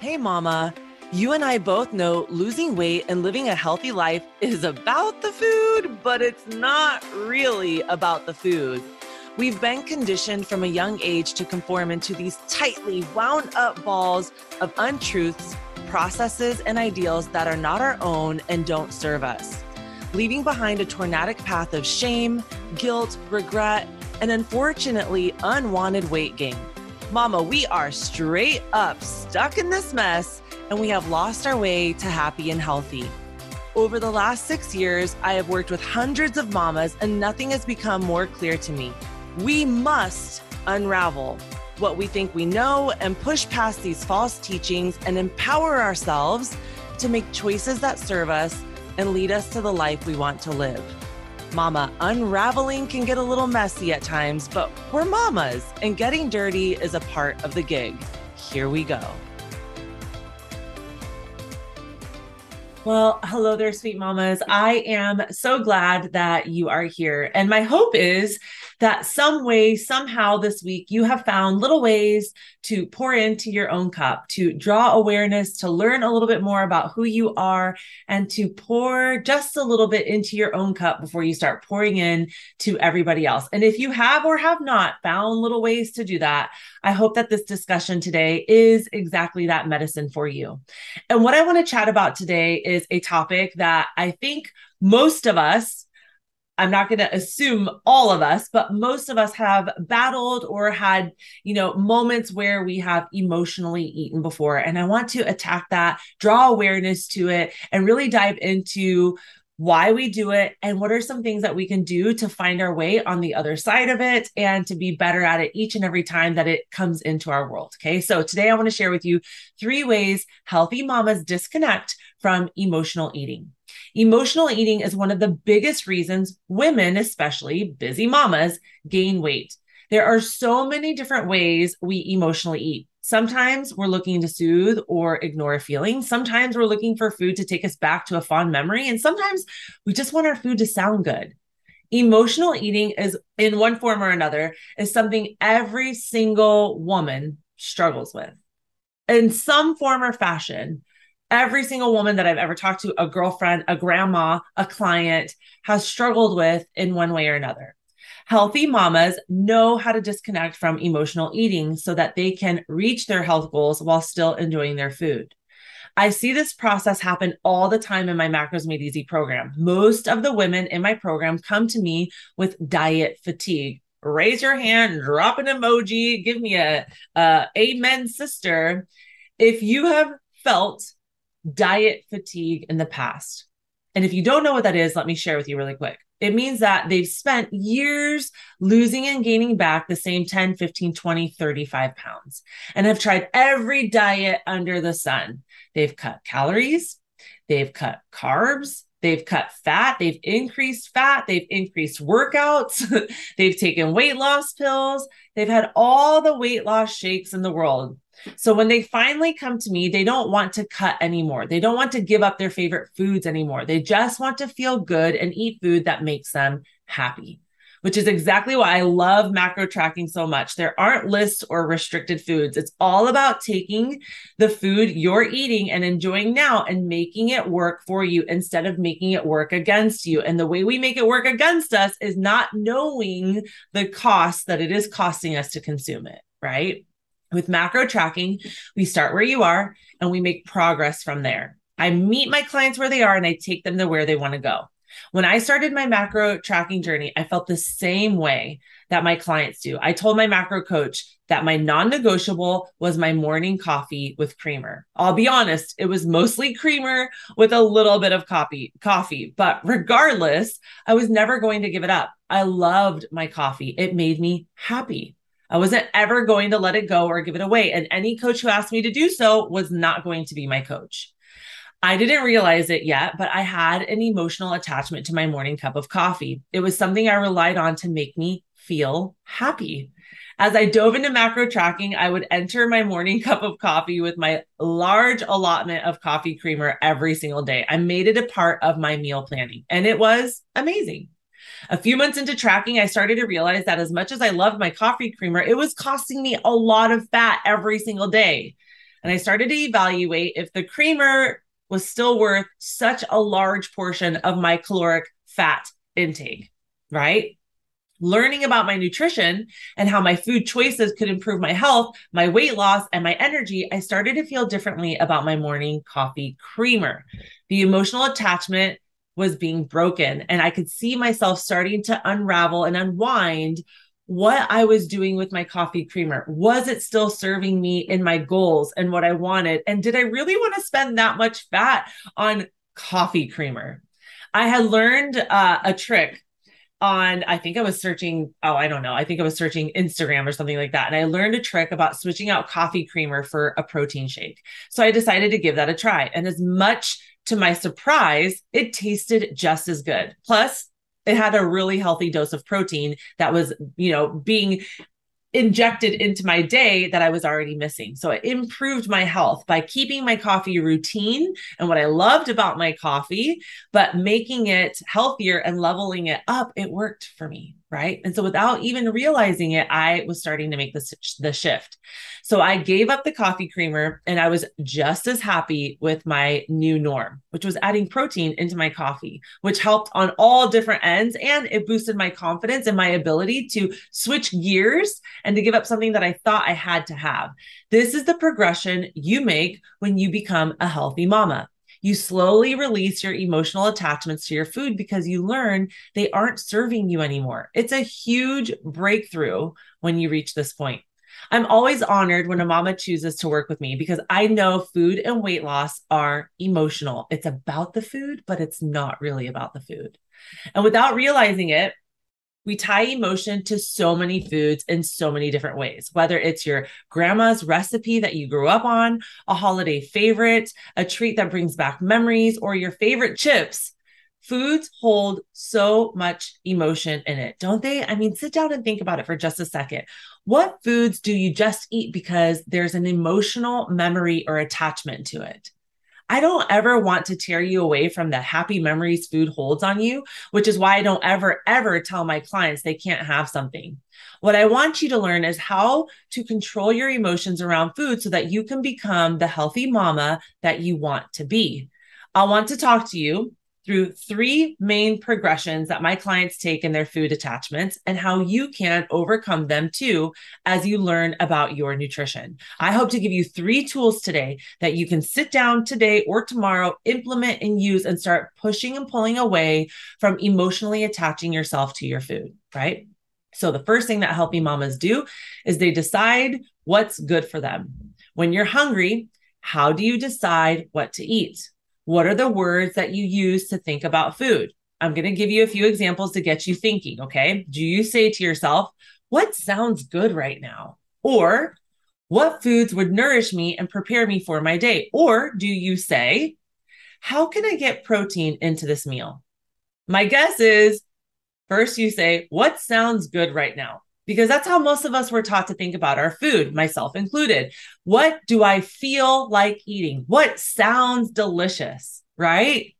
Hey, Mama. You and I both know losing weight and living a healthy life is about the food, but it's not really about the food. We've been conditioned from a young age to conform into these tightly wound up balls of untruths, processes, and ideals that are not our own and don't serve us, leaving behind a tornadic path of shame, guilt, regret, and unfortunately, unwanted weight gain. Mama, we are straight up stuck in this mess and we have lost our way to happy and healthy. Over the last six years, I have worked with hundreds of mamas and nothing has become more clear to me. We must unravel what we think we know and push past these false teachings and empower ourselves to make choices that serve us and lead us to the life we want to live. Mama, unraveling can get a little messy at times, but we're mamas and getting dirty is a part of the gig. Here we go. Well, hello there, sweet mamas. I am so glad that you are here. And my hope is that some way, somehow this week, you have found little ways to pour into your own cup, to draw awareness, to learn a little bit more about who you are, and to pour just a little bit into your own cup before you start pouring in to everybody else. And if you have or have not found little ways to do that, I hope that this discussion today is exactly that medicine for you. And what I want to chat about today is a topic that I think most of us I'm not going to assume all of us, but most of us have battled or had, you know, moments where we have emotionally eaten before. And I want to attack that, draw awareness to it, and really dive into why we do it and what are some things that we can do to find our way on the other side of it and to be better at it each and every time that it comes into our world. Okay. So today I want to share with you three ways healthy mamas disconnect from emotional eating. Emotional eating is one of the biggest reasons women, especially busy mamas, gain weight. There are so many different ways we emotionally eat. Sometimes we're looking to soothe or ignore a feeling. Sometimes we're looking for food to take us back to a fond memory. And sometimes we just want our food to sound good. Emotional eating is, in one form or another, is something every single woman struggles with in some form or fashion every single woman that I've ever talked to, a girlfriend, a grandma, a client, has struggled with in one way or another. Healthy mamas know how to disconnect from emotional eating so that they can reach their health goals while still enjoying their food. I see this process happen all the time in my Macros Made Easy program. Most of the women in my program come to me with diet fatigue. Raise your hand, drop an emoji, give me a, a amen, sister. If you have felt diet fatigue in the past. And if you don't know what that is, let me share with you really quick. It means that they've spent years losing and gaining back the same 10, 15, 20, 35 pounds and have tried every diet under the sun. They've cut calories, they've cut carbs, they've cut fat, they've increased fat, they've increased workouts, they've taken weight loss pills, they've had all the weight loss shakes in the world. So when they finally come to me, they don't want to cut anymore. They don't want to give up their favorite foods anymore. They just want to feel good and eat food that makes them happy, which is exactly why I love macro tracking so much. There aren't lists or restricted foods. It's all about taking the food you're eating and enjoying now and making it work for you instead of making it work against you. And the way we make it work against us is not knowing the cost that it is costing us to consume it, right? With macro tracking, we start where you are and we make progress from there. I meet my clients where they are and I take them to where they want to go. When I started my macro tracking journey, I felt the same way that my clients do. I told my macro coach that my non negotiable was my morning coffee with creamer. I'll be honest, it was mostly creamer with a little bit of coffee, coffee. But regardless, I was never going to give it up. I loved my coffee. It made me happy. I wasn't ever going to let it go or give it away. And any coach who asked me to do so was not going to be my coach. I didn't realize it yet, but I had an emotional attachment to my morning cup of coffee. It was something I relied on to make me feel happy. As I dove into macro tracking, I would enter my morning cup of coffee with my large allotment of coffee creamer every single day. I made it a part of my meal planning, and it was amazing. A few months into tracking, I started to realize that as much as I loved my coffee creamer, it was costing me a lot of fat every single day. And I started to evaluate if the creamer was still worth such a large portion of my caloric fat intake, right? Learning about my nutrition and how my food choices could improve my health, my weight loss, and my energy, I started to feel differently about my morning coffee creamer. The emotional attachment was being broken, and I could see myself starting to unravel and unwind what I was doing with my coffee creamer. Was it still serving me in my goals and what I wanted? And did I really want to spend that much fat on coffee creamer? I had learned uh, a trick on I think I was searching oh I don't know I think I was searching Instagram or something like that and I learned a trick about switching out coffee creamer for a protein shake. So I decided to give that a try and as much to my surprise it tasted just as good. Plus it had a really healthy dose of protein that was, you know, being injected into my day that I was already missing. So it improved my health by keeping my coffee routine and what I loved about my coffee, but making it healthier and leveling it up. It worked for me right? And so without even realizing it, I was starting to make the, the shift. So I gave up the coffee creamer and I was just as happy with my new norm, which was adding protein into my coffee, which helped on all different ends. And it boosted my confidence and my ability to switch gears and to give up something that I thought I had to have. This is the progression you make when you become a healthy mama. You slowly release your emotional attachments to your food because you learn they aren't serving you anymore. It's a huge breakthrough when you reach this point. I'm always honored when a mama chooses to work with me because I know food and weight loss are emotional. It's about the food, but it's not really about the food. And without realizing it, we tie emotion to so many foods in so many different ways, whether it's your grandma's recipe that you grew up on, a holiday favorite, a treat that brings back memories, or your favorite chips. Foods hold so much emotion in it, don't they? I mean, sit down and think about it for just a second. What foods do you just eat because there's an emotional memory or attachment to it? I don't ever want to tear you away from the happy memories food holds on you, which is why I don't ever, ever tell my clients they can't have something. What I want you to learn is how to control your emotions around food so that you can become the healthy mama that you want to be. I want to talk to you through three main progressions that my clients take in their food attachments and how you can overcome them too as you learn about your nutrition. I hope to give you three tools today that you can sit down today or tomorrow, implement and use, and start pushing and pulling away from emotionally attaching yourself to your food, right? So, the first thing that healthy mamas do is they decide what's good for them. When you're hungry, how do you decide what to eat? What are the words that you use to think about food? I'm going to give you a few examples to get you thinking. Okay. Do you say to yourself, what sounds good right now? Or what foods would nourish me and prepare me for my day? Or do you say, how can I get protein into this meal? My guess is first you say, what sounds good right now? Because that's how most of us were taught to think about our food, myself included. What do I feel like eating? What sounds delicious, right?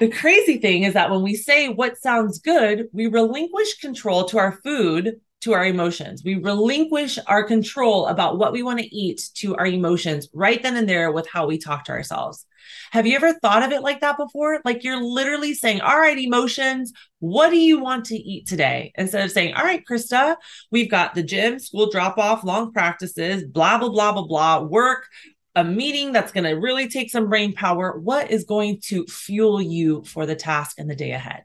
The crazy thing is that when we say what sounds good, we relinquish control to our food to our emotions. We relinquish our control about what we want to eat to our emotions right then and there with how we talk to ourselves. Have you ever thought of it like that before? Like you're literally saying, All right, emotions, what do you want to eat today? Instead of saying, All right, Krista, we've got the gym, school drop off, long practices, blah, blah, blah, blah, blah, work, a meeting that's going to really take some brain power. What is going to fuel you for the task and the day ahead?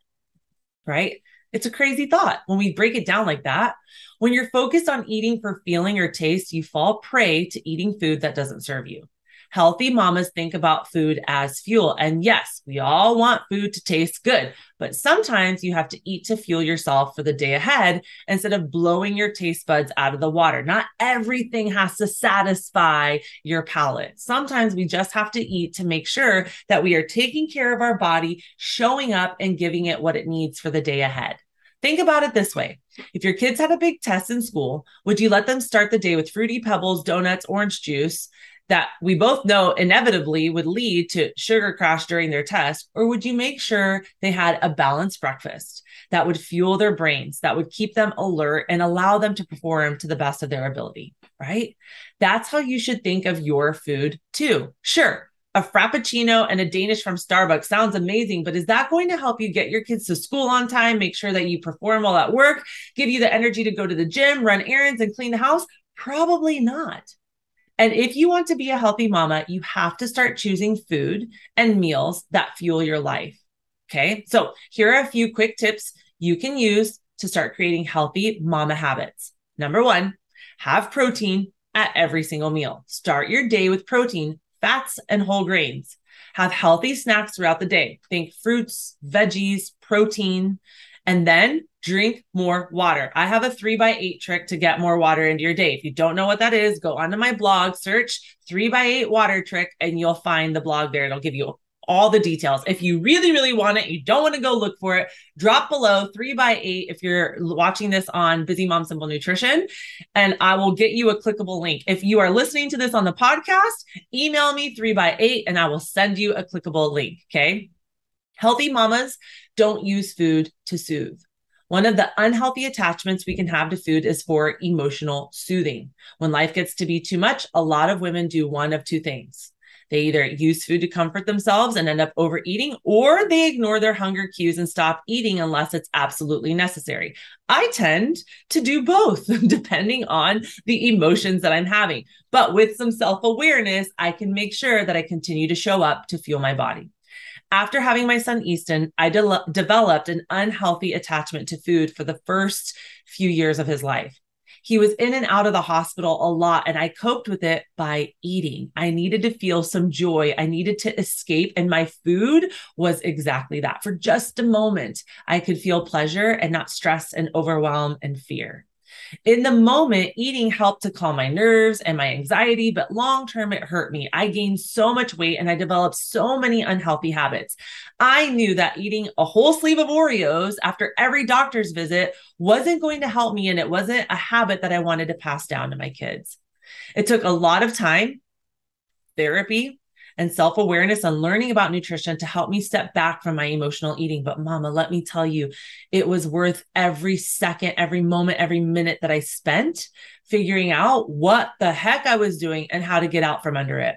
Right? It's a crazy thought when we break it down like that. When you're focused on eating for feeling or taste, you fall prey to eating food that doesn't serve you. Healthy mamas think about food as fuel. And yes, we all want food to taste good, but sometimes you have to eat to fuel yourself for the day ahead instead of blowing your taste buds out of the water. Not everything has to satisfy your palate. Sometimes we just have to eat to make sure that we are taking care of our body, showing up and giving it what it needs for the day ahead. Think about it this way. If your kids had a big test in school, would you let them start the day with fruity pebbles, donuts, orange juice, that we both know inevitably would lead to sugar crash during their test? Or would you make sure they had a balanced breakfast that would fuel their brains, that would keep them alert and allow them to perform to the best of their ability? right? That's how you should think of your food too. Sure, a frappuccino and a Danish from Starbucks sounds amazing, but is that going to help you get your kids to school on time, make sure that you perform well at work, give you the energy to go to the gym, run errands, and clean the house? Probably not. And if you want to be a healthy mama, you have to start choosing food and meals that fuel your life. Okay. So here are a few quick tips you can use to start creating healthy mama habits. Number one, have protein at every single meal. Start your day with protein fats, and whole grains. Have healthy snacks throughout the day. Think fruits, veggies, protein, and then drink more water. I have a three by eight trick to get more water into your day. If you don't know what that is, go onto my blog, search three by eight water trick, and you'll find the blog there. It'll give you all the details. If you really, really want it, you don't want to go look for it, drop below three by eight if you're watching this on Busy Mom Simple Nutrition, and I will get you a clickable link. If you are listening to this on the podcast, email me three by eight and I will send you a clickable link. Okay. Healthy mamas don't use food to soothe. One of the unhealthy attachments we can have to food is for emotional soothing. When life gets to be too much, a lot of women do one of two things they either use food to comfort themselves and end up overeating, or they ignore their hunger cues and stop eating unless it's absolutely necessary. I tend to do both, depending on the emotions that I'm having. But with some self awareness, I can make sure that I continue to show up to fuel my body. After having my son Easton, I de- developed an unhealthy attachment to food for the first few years of his life. He was in and out of the hospital a lot, and I coped with it by eating. I needed to feel some joy. I needed to escape, and my food was exactly that. For just a moment, I could feel pleasure and not stress and overwhelm and fear. In the moment, eating helped to calm my nerves and my anxiety, but long term, it hurt me. I gained so much weight and I developed so many unhealthy habits. I knew that eating a whole sleeve of Oreos after every doctor's visit wasn't going to help me, and it wasn't a habit that I wanted to pass down to my kids. It took a lot of time, therapy, and self awareness and learning about nutrition to help me step back from my emotional eating. But, mama, let me tell you, it was worth every second, every moment, every minute that I spent figuring out what the heck I was doing and how to get out from under it.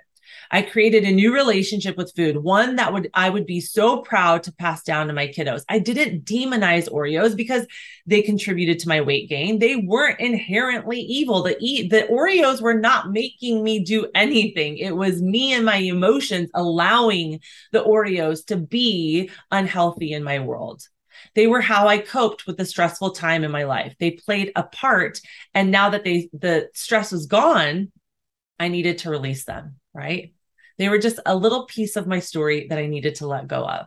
I created a new relationship with food, one that would I would be so proud to pass down to my kiddos. I didn't demonize Oreos because they contributed to my weight gain. They weren't inherently evil. The eat the Oreos were not making me do anything. It was me and my emotions allowing the Oreos to be unhealthy in my world. They were how I coped with the stressful time in my life. They played a part and now that they the stress was gone, I needed to release them, right? They were just a little piece of my story that I needed to let go of.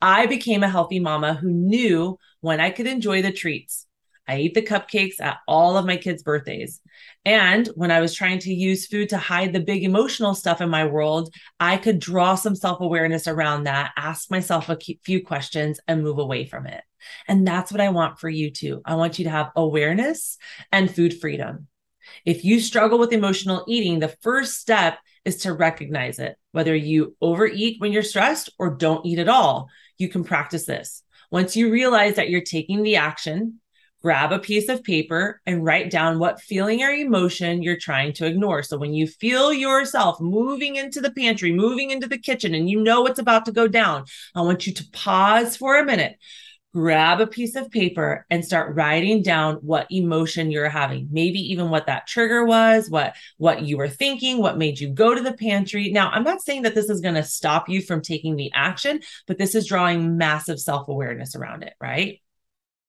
I became a healthy mama who knew when I could enjoy the treats. I ate the cupcakes at all of my kids' birthdays. And when I was trying to use food to hide the big emotional stuff in my world, I could draw some self awareness around that, ask myself a few questions, and move away from it. And that's what I want for you too. I want you to have awareness and food freedom. If you struggle with emotional eating, the first step is to recognize it. Whether you overeat when you're stressed or don't eat at all, you can practice this. Once you realize that you're taking the action, grab a piece of paper and write down what feeling or emotion you're trying to ignore. So when you feel yourself moving into the pantry, moving into the kitchen, and you know what's about to go down, I want you to pause for a minute grab a piece of paper and start writing down what emotion you're having. Maybe even what that trigger was what what you were thinking what made you go to the pantry. Now i'm not saying that this is going to stop you from taking the action but this is drawing massive self-awareness around it right?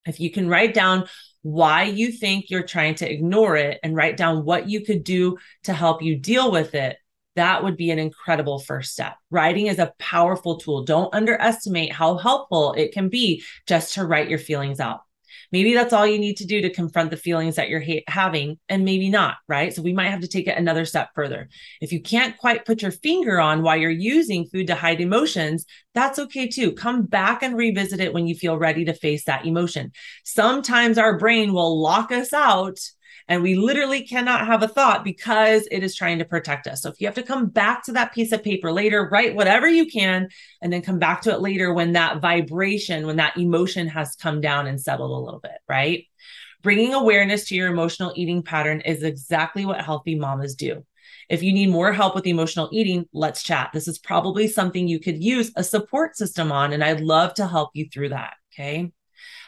If you can write down why you think you're trying to ignore it and write down what you could do to help you deal with it that would be an incredible first step. Writing is a powerful tool. Don't underestimate how helpful it can be just to write your feelings out. Maybe that's all you need to do to confront the feelings that you're ha- having, and maybe not, right? So we might have to take it another step further. If you can't quite put your finger on why you're using food to hide emotions, that's okay too. Come back and revisit it when you feel ready to face that emotion. Sometimes our brain will lock us out and we literally cannot have a thought because it is trying to protect us. So if you have to come back to that piece of paper later, write whatever you can, and then come back to it later when that vibration, when that emotion has come down and settled a little bit, right? Bringing awareness to your emotional eating pattern is exactly what healthy mamas do. If you need more help with emotional eating, let's chat. This is probably something you could use a support system on, and I'd love to help you through that. Okay.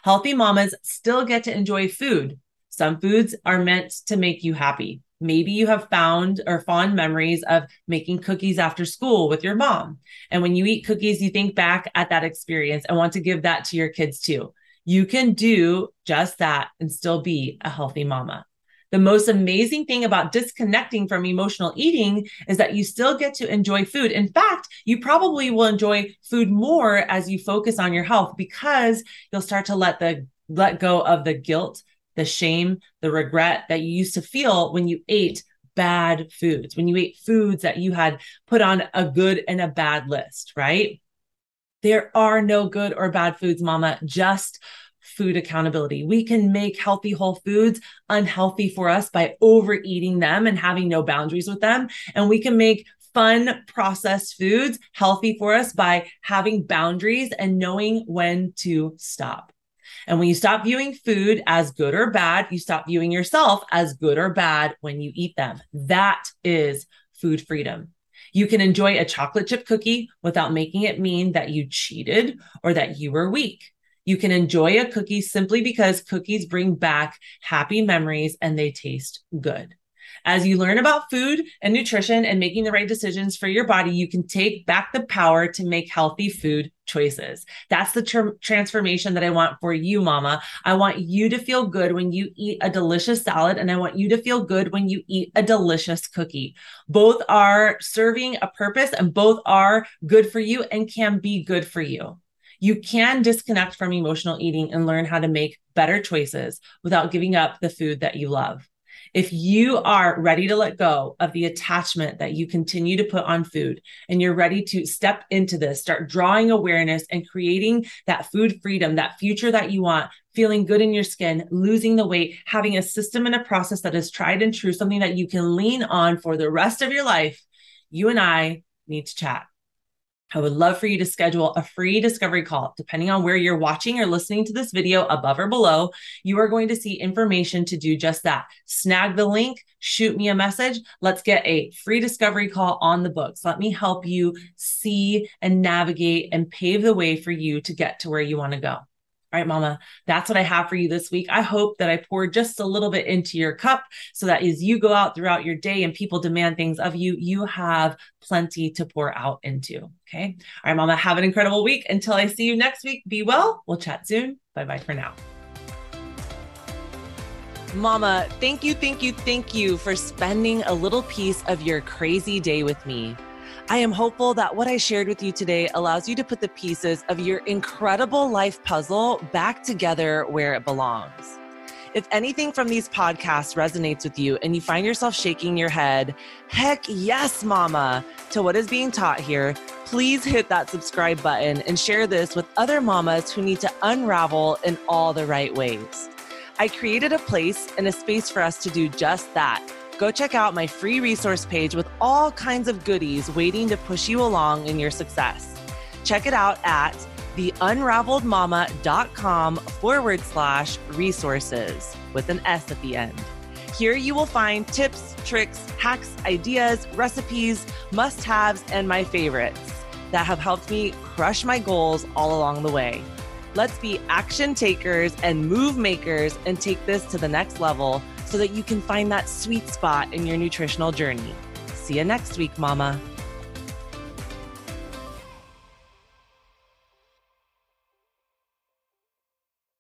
Healthy mamas still get to enjoy food. Some foods are meant to make you happy. Maybe you have found or fond memories of making cookies after school with your mom. And when you eat cookies, you think back at that experience and want to give that to your kids too you can do just that and still be a healthy mama. The most amazing thing about disconnecting from emotional eating is that you still get to enjoy food. In fact, you probably will enjoy food more as you focus on your health because you'll start to let the let go of the guilt, the shame, the regret that you used to feel when you ate bad foods, when you ate foods that you had put on a good and a bad list, right? There are no good or bad foods, mama, just food accountability. We can make healthy whole foods unhealthy for us by overeating them and having no boundaries with them. And we can make fun processed foods healthy for us by having boundaries and knowing when to stop. And when you stop viewing food as good or bad, you stop viewing yourself as good or bad when you eat them. That is food freedom. You can enjoy a chocolate chip cookie without making it mean that you cheated or that you were weak. You can enjoy a cookie simply because cookies bring back happy memories and they taste good. As you learn about food and nutrition and making the right decisions for your body, you can take back the power to make healthy food choices. That's the tr- transformation that I want for you, mama. I want you to feel good when you eat a delicious salad, and I want you to feel good when you eat a delicious cookie. Both are serving a purpose and both are good for you and can be good for you. You can disconnect from emotional eating and learn how to make better choices without giving up the food that you love. If you are ready to let go of the attachment that you continue to put on food and you're ready to step into this, start drawing awareness and creating that food freedom, that future that you want, feeling good in your skin, losing the weight, having a system and a process that is tried and true, something that you can lean on for the rest of your life, you and I need to chat. I would love for you to schedule a free discovery call. Depending on where you're watching or listening to this video, above or below, you are going to see information to do just that. Snag the link, shoot me a message. Let's get a free discovery call on the books. Let me help you see and navigate and pave the way for you to get to where you want to go. All right, mama, that's what I have for you this week. I hope that I poured just a little bit into your cup so that as you go out throughout your day and people demand things of you, you have plenty to pour out into. Okay. All right, mama, have an incredible week. Until I see you next week, be well. We'll chat soon. Bye bye for now. Mama, thank you, thank you, thank you for spending a little piece of your crazy day with me. I am hopeful that what I shared with you today allows you to put the pieces of your incredible life puzzle back together where it belongs. If anything from these podcasts resonates with you and you find yourself shaking your head, heck yes, mama, to what is being taught here, please hit that subscribe button and share this with other mamas who need to unravel in all the right ways. I created a place and a space for us to do just that go check out my free resource page with all kinds of goodies waiting to push you along in your success. Check it out at theunraveledmama.com forward slash resources with an S at the end. Here you will find tips, tricks, hacks, ideas, recipes, must haves, and my favorites that have helped me crush my goals all along the way. Let's be action takers and move makers and take this to the next level so that you can find that sweet spot in your nutritional journey. See you next week, Mama.